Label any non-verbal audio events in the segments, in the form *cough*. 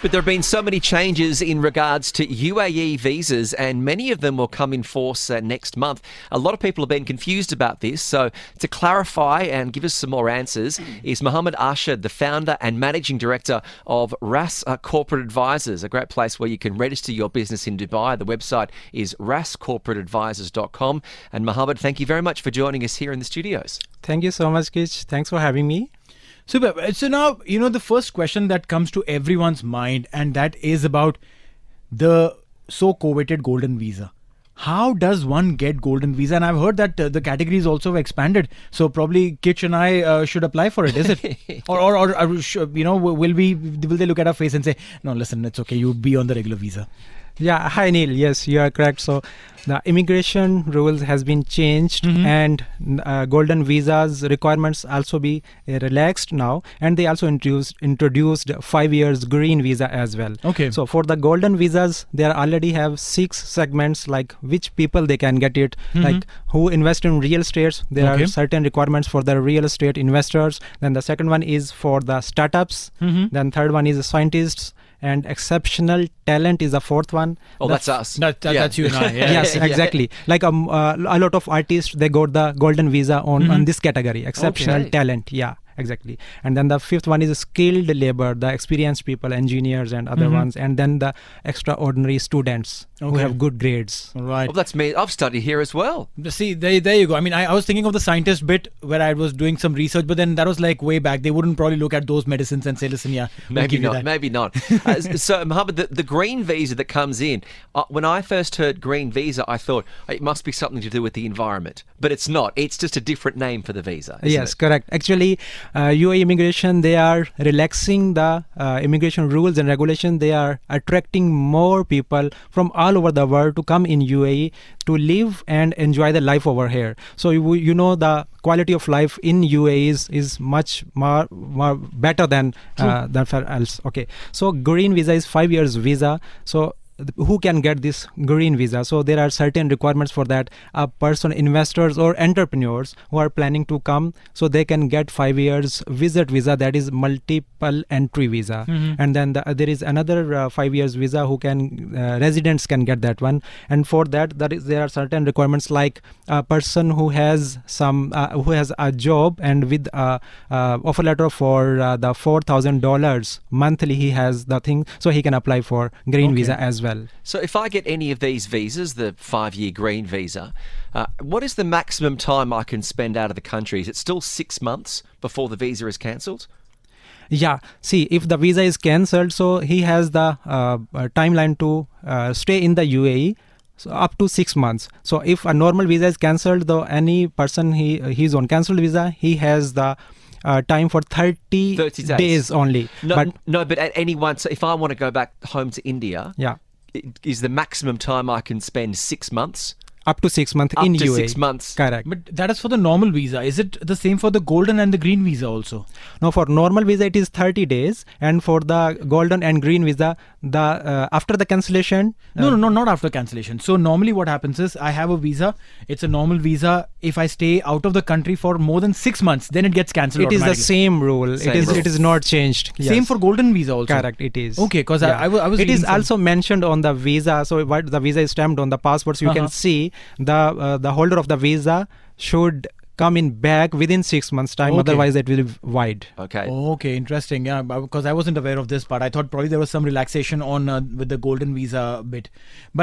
But there have been so many changes in regards to UAE visas, and many of them will come in force uh, next month. A lot of people have been confused about this. So, to clarify and give us some more answers, is Muhammad Arshad, the founder and managing director of RAS uh, Corporate Advisors, a great place where you can register your business in Dubai. The website is rascorporateadvisors.com. And Mohammed, thank you very much for joining us here in the studios. Thank you so much, Kitch. Thanks for having me. Super. So now, you know, the first question that comes to everyone's mind, and that is about the so coveted golden visa. How does one get golden visa? And I've heard that uh, the category is also expanded. So probably Kitch and I uh, should apply for it, is it? *laughs* or, or, or, or, you know, will we? Will they look at our face and say, "No, listen, it's okay. You be on the regular visa." Yeah, hi Neil. Yes, you are correct. So the immigration rules has been changed mm-hmm. and uh, golden visas requirements also be uh, relaxed now and they also introduced introduced 5 years green visa as well. Okay. So for the golden visas there already have six segments like which people they can get it mm-hmm. like who invest in real estates there okay. are certain requirements for the real estate investors then the second one is for the startups mm-hmm. then third one is scientists and exceptional talent is the fourth one. Oh, that's, that's us. That, that, yeah. That's you and I. *laughs* Yeah. yes, *laughs* exactly. Like um, uh, a lot of artists, they got the golden visa on, mm-hmm. on this category, exceptional okay. talent. Yeah exactly. And then the fifth one is skilled labor the experienced people engineers and other mm-hmm. ones and then the extraordinary students okay. who have good grades. Right. Well that's me i've studied here as well. See there, there you go. I mean I, I was thinking of the scientist bit where i was doing some research but then that was like way back. They wouldn't probably look at those medicines and say listen yeah we'll maybe not. maybe not. *laughs* Uh, so Muhammad, the, the green visa that comes in uh, when i first heard green visa i thought it must be something to do with the environment. But it's not. It's just a different name for the visa yes it? correct. Actually uh, UAE immigration, they are relaxing the uh, immigration rules and regulation. They are attracting more people from all over the world to come in UAE to live and enjoy the life over here. So you, you know the quality of life in UAE is, is much more, more better than uh, than else. Okay, so green visa is five years visa. So who can get this green visa so there are certain requirements for that a person investors or entrepreneurs who are planning to come so they can get 5 years visit visa that is multiple entry visa mm-hmm. and then the, there is another uh, 5 years visa who can uh, residents can get that one and for that there is there are certain requirements like a person who has some uh, who has a job and with a offer letter for uh, the $4000 monthly he has the thing so he can apply for green okay. visa as well. So if I get any of these visas, the five year green visa, uh, what is the maximum time I can spend out of the country? Is it still six months before the visa is cancelled? Yeah, see, if the visa is cancelled, so he has the uh, uh timeline to uh, stay in the UAE. So up to six months. So if a normal visa is cancelled, though any person he he's on cancelled visa, he has the uh, time for 30, 30 days. days. only. No, but no, but at any one. So if I want to go back home to India, yeah, is the maximum time I can spend six months? Up to six months Up in to UAE. six months. Correct. But that is for the normal visa. Is it the same for the golden and the green visa also? No, for normal visa it is 30 days, and for the golden and green visa the uh, after the cancellation. No, uh, no, no, not after cancellation. So normally what happens is I have a visa. It's a normal visa. If I stay out of the country for more than six months, then it gets cancelled. It is the same rule. Same it is rule. it is not changed. Same for golden visa also. Correct, it is. Okay, 'cause I- I I was It is some- also mentioned on the visa. So what the visa is stamped on the passports, you Uh-huh. can see the uh, the holder of the visa should come in back within six months time. Okay. Otherwise, it will be wide. Okay. Okay, interesting. Yeah, because I wasn't aware of this part. I thought probably there was some relaxation on uh, with the golden visa bit.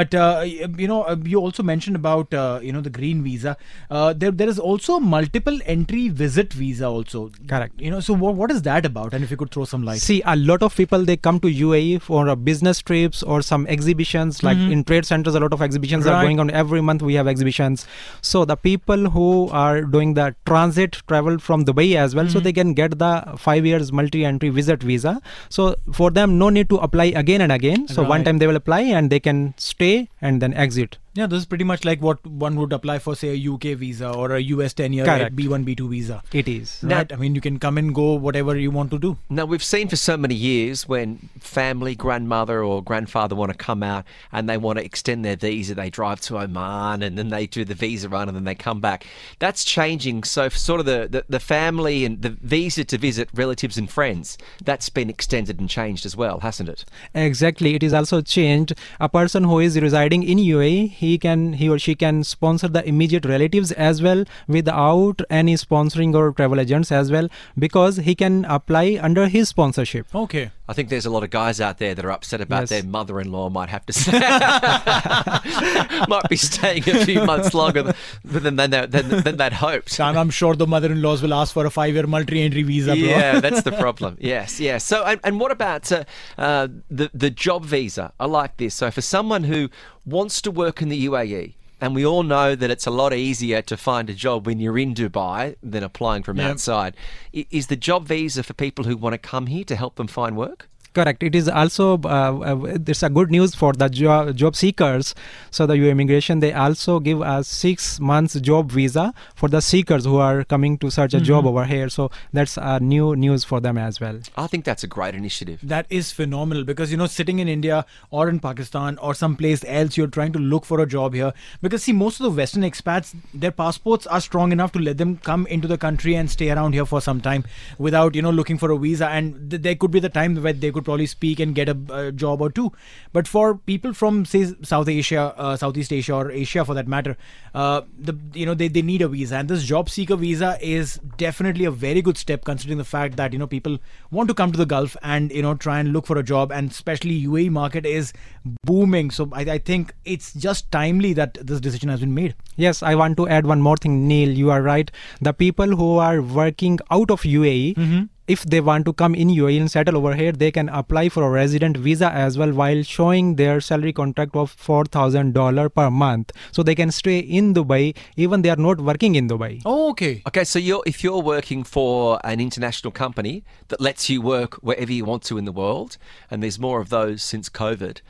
But uh, you know, uh, you also mentioned about uh, you know the green visa. Uh, there there is also multiple entry visit visa also. Correct. You know, so what, what is that about? And if you could throw some light. See, a lot of people they come to UAE for uh, business trips or some exhibitions. Like in trade centers, a lot of exhibitions Mm-hmm. Right. are going on every month. We have exhibitions. So the people who are doing the transit travel from Dubai as well, Mm-hmm. so they can get the five years multi-entry visit visa. So for them, no need to apply again and again. So one time they will apply and they can stay and then exit. Yeah, this is pretty much like what one would apply for, say, a UK visa or a US 10 year Correct. B1, B2 visa. It is. Now- I mean, you can come and go whatever you want to do. Now, we've seen for so many years when family, grandmother, or grandfather want to come out and they want to extend their visa, they drive to Oman and then they do the visa run and then they come back. That's changing. So, for sort of the, the, the family and the visa to visit relatives and friends, that's been extended and changed as well, hasn't it? Exactly, it is also changed. A person who is residing in UAE, he can he or she can sponsor the immediate relatives as well without any sponsoring or travel agents as well because he can apply under his sponsorship. Okay. I think there's a lot of guys out there that are upset about Yes. their mother-in-law might have to stay, *laughs* might be staying a few months longer than than, than, than, than they'd hoped. I'm, I'm sure the mother in laws will ask for a five year multi entry visa, bro. Yeah, *laughs* that's the problem. Yes, yes. So, and, and what about uh, uh, the the job visa? I like this. So, for someone who wants to work in the UAE, and we all know that it's a lot easier to find a job when you're in Dubai than applying from Yep. outside. Is the job visa for people who want to come here to help them find work? Correct. It is also uh, uh, there's a good news for the jo- job seekers. So the UAE immigration they also give a six months job visa for the seekers who are coming to search a job over here. So that's uh, new news for them as well. I think that's a great initiative. That is phenomenal because you know, sitting in India or in Pakistan or someplace else, you're trying to look for a job here. Because see, most of the Western expats, their passports are strong enough to let them come into the country and stay around here for some time without you know looking for a visa. And th- there could be the time where they could probably speak and get a uh, job or two. But for people from say South Asia, uh, Southeast Asia, or Asia for that matter, uh, the you know they, they need a visa, and this job seeker visa is definitely a very good step considering the fact that you know people want to come to the Gulf and you know try and look for a job, and especially UAE market is booming. So I, I think it's just timely that this decision has been made. Yes, I want to add one more thing, Neil. You are right. The people who are working out of UAE, if they want to come in UAE and settle over here, they can apply for a resident visa as well while showing their salary contract of $4,000 per month. So they can stay in Dubai even they are not working in Dubai. Oh, okay. Okay, so you're if you're working for an international company that lets you work wherever you want to in the world, and there's more of those since COVID,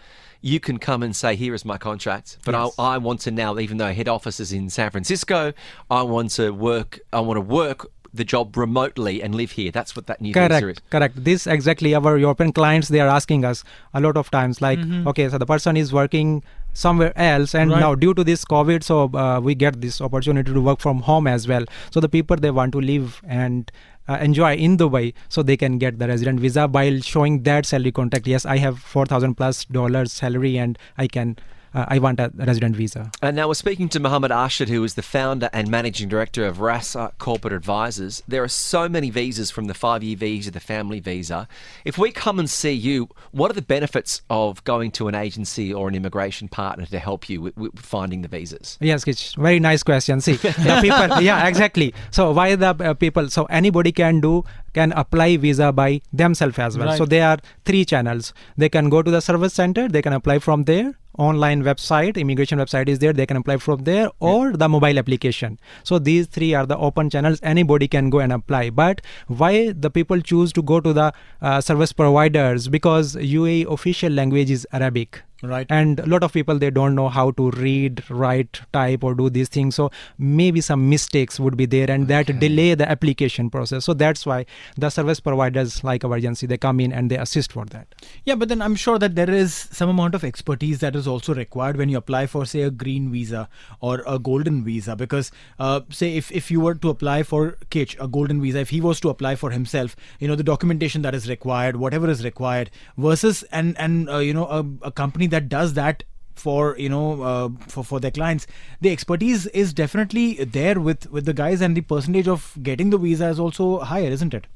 you can come and say, "Here is my contract," but Yes. I, I want to now, even though head office is in San Francisco, I want to work. I want to work the job remotely and live here. That's what that new visa is. Correct, correct. This exactly our European clients they are asking us a lot of times. Like, okay, so the person is working somewhere else, and Right. now due to this COVID, so uh, we get this opportunity to work from home as well. So the people they want to live and uh, enjoy in Dubai, so they can get the resident visa while showing that salary contract. Yes, I have four thousand plus dollars salary, and I can. Uh, I want a resident visa. And now we're speaking to Muhammad Arshad, who is the founder and managing director of RAS Corporate Advisors. There are so many visas from the five year visa, the family visa. If we come and see you, what are the benefits of going to an agency or an immigration partner to help you with, with finding the visas? Yes, Kitch. Very nice question. See, the *laughs* people. yeah, exactly. So why the uh, people? So anybody can do can apply visa by themselves as well. So there are three channels. They can go to the service center. They can apply from there. Online website, immigration website is there. They can apply from there or the mobile application. So these three are the open channels. Anybody can go and apply. But why the people choose to go to the uh, service providers? Because UAE official language is Arabic Right. and a lot of people they don't know how to read write type or do these things so maybe some mistakes would be there and that delay the application process so that's why the service providers like our agency they come in and they assist for that Yeah, but then I'm sure that there is some amount of expertise that is also required when you apply for, say, a green visa or a golden visa. Because, uh, say, if, if you were to apply for Kitch, a golden visa, if he was to apply for himself, you know, the documentation that is required, whatever is required, versus and and uh, you know a, a company that does that for you know uh, for for their clients. The expertise is definitely there with with the guys and the percentage of getting the visa is also higher isn't it?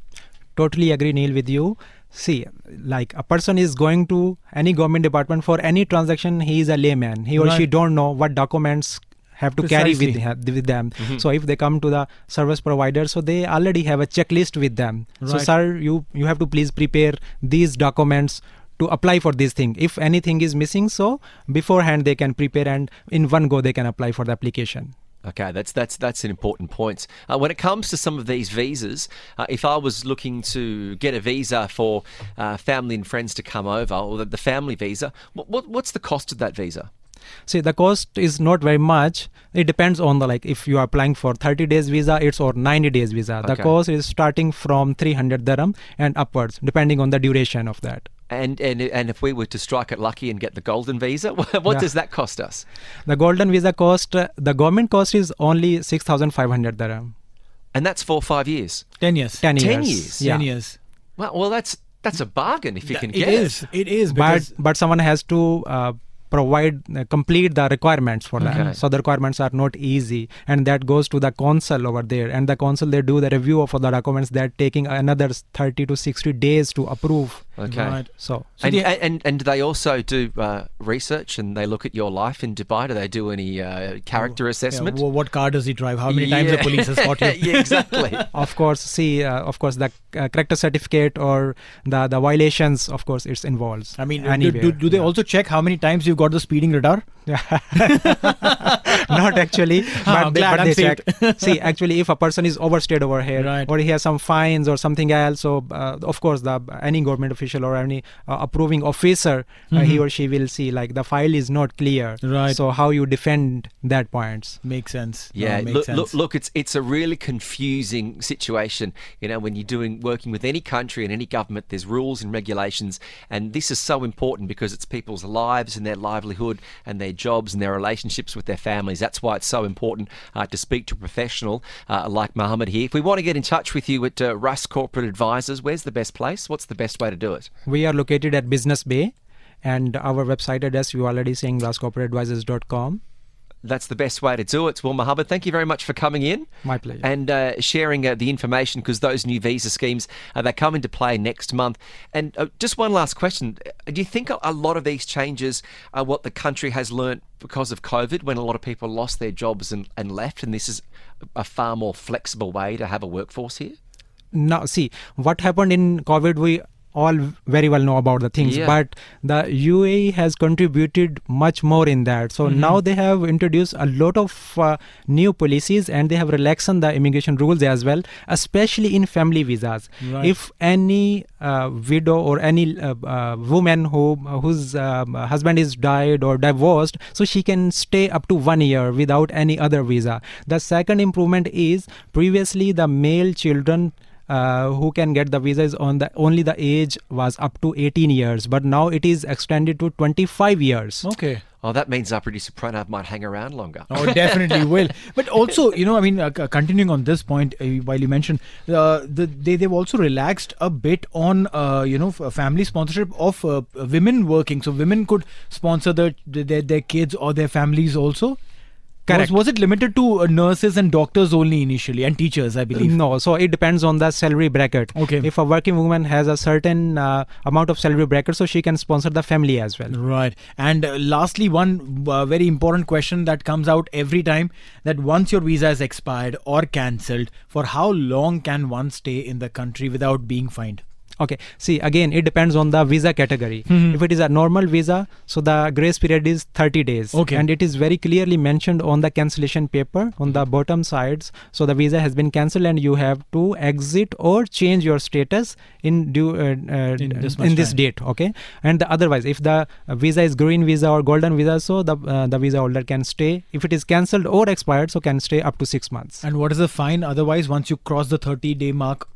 Totally agree neil with you. See like a person is going to any government department for any transaction he is a layman. He or she don't know what documents have to carry with, Precisely. with them. So if they come to the service provider so they already have a checklist with them. So sir you you have to please prepare these documents to apply for this thing if anything is missing so beforehand they can prepare and in one go they can apply for the application Okay, that's that's that's an important point. Uh, when it comes to some of these visas, uh, if I was looking to get a visa for uh, family and friends to come over, or the, the family visa, what, what what's the cost of that visa? See, the cost is not very much. It depends on the like if you are applying for 30 days visa, it's or 90 days visa. The cost is starting from 300 dirham and upwards, depending on the duration of that. And and and if we were to strike it lucky and get the golden visa, *laughs* what Yeah. does that cost us? The golden visa cost, uh, the government cost is only 6,500 dirham. And that's for five years. 10 years 10 years. 10 years. years? Yeah. 10 years Well, well, that's that's a bargain if you can It get is. It is But but someone has to uh, provide uh, complete the requirements for that so the requirements are not easy and that goes to the consul over there and the consul they do the review of the documents they're taking another 30 to 60 days to approve Okay. Right. so So and, the- and and do they also do uh, research and they look at your life in Dubai? Do they do any uh, character Yeah, assessment? wh- what car does he drive? How many times the police has caught you? *laughs* yeah, exactly. *laughs* of course see uh, of course the uh, character certificate or the the violations of course it's involves I mean, do, do, do they Yeah. also check how many times you've got the speeding radar? *laughs* not actually *laughs* but Ah, they, glad but they check see actually if a person is overstayed over here Right. or he has some fines or something else so uh, of course the any government official or any uh, approving officer uh, he or she will see like the file is not clear Mm-hmm. Right. so how you defend that points Makes sense. No, Yeah, makes look, sense. look, look, it's it's a really confusing situation. You know, when you're doing working with any country and any government, there's rules and regulations, and this is so important because it's people's lives and their livelihood and their jobs and their relationships with their families. That's why it's so important uh, to speak to a professional uh, like Muhammad here. If we want to get in touch with you at uh, RAS Corporate Advisors, where's the best place? What's the best way to do it? we are located at business bay and our website address you already saying rascorporateadvisors.com That's the best way to do it. Well, Hubbard, thank you very much for coming in. My pleasure. And uh, sharing uh, the information because those new visa schemes uh, they come into play next month. And uh, just one last question: Uh, Do you think a, a lot of these changes are what the country has learnt because of COVID, when a lot of people lost their jobs and, and left, and this is a far more flexible way to have a workforce here? now see what happened in covid we all very well know about the things Yeah. but the UAE has contributed much more in that so Mm-hmm. now they have introduced a lot of uh, new policies and they have relaxed the immigration rules as well especially in family visas Right. if any uh, widow or any uh, uh, woman who whose um, husband is died or divorced so she can stay up to one year without any other visa the second improvement is previously the male children uh, who can get the visa is on the only the age was up to 18 years but now it is extended to 25 years okay. Oh, that means our producer Pranav might hang around longer. Oh, definitely *laughs* will. But also, you know, I mean, uh, continuing on this point, uh, while you mentioned, uh, the, they they've also relaxed a bit on, uh, you know, family sponsorship of uh, women working. So women could sponsor their their, their kids or their families also. Correct. Was, was it limited to uh, nurses and doctors only initially, and teachers, I believe? No, so it depends on the salary bracket. Okay. If a working woman has a certain uh, amount of salary bracket, so she can sponsor the family as well. Right. And uh, lastly, one uh, very important question that comes out every time that once your visa is expired or cancelled, for how long can one stay in the country without being fined? Okay. See, again, it depends on the visa category. Mm-hmm. If it is a normal visa, so the grace period is 30 days. Okay. And it is very clearly mentioned on the cancellation paper on the bottom sides. So the visa has been cancelled and you have to exit or change your status in due uh, uh, In this in this date. Okay. And the otherwise, if the visa is green visa or golden visa, so the uh, the visa holder can stay. If it is cancelled or expired, so can stay up to six months. And what is the fine otherwise once you cross the 30 day mark?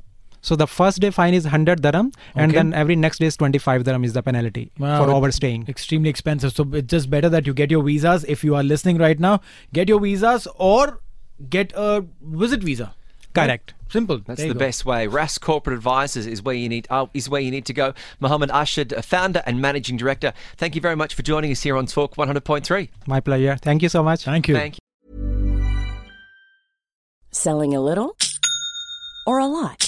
So the first day fine is 100 dirham, and Okay. then every next day is 25 dirham is the penalty Wow, for overstaying. Extremely expensive. So it's just better that you get your visas. If you are listening right now, get your visas or get a visit visa. Correct. Simple. That's There the go. best way. RAS Corporate Advisors is where you need oh, is where you need to go. Muhammad Arshad, uh, founder and managing director. Thank you very much for joining us here on Talk 100.3. My pleasure. Thank you so much. Thank you. Thank you. Selling a little or a lot?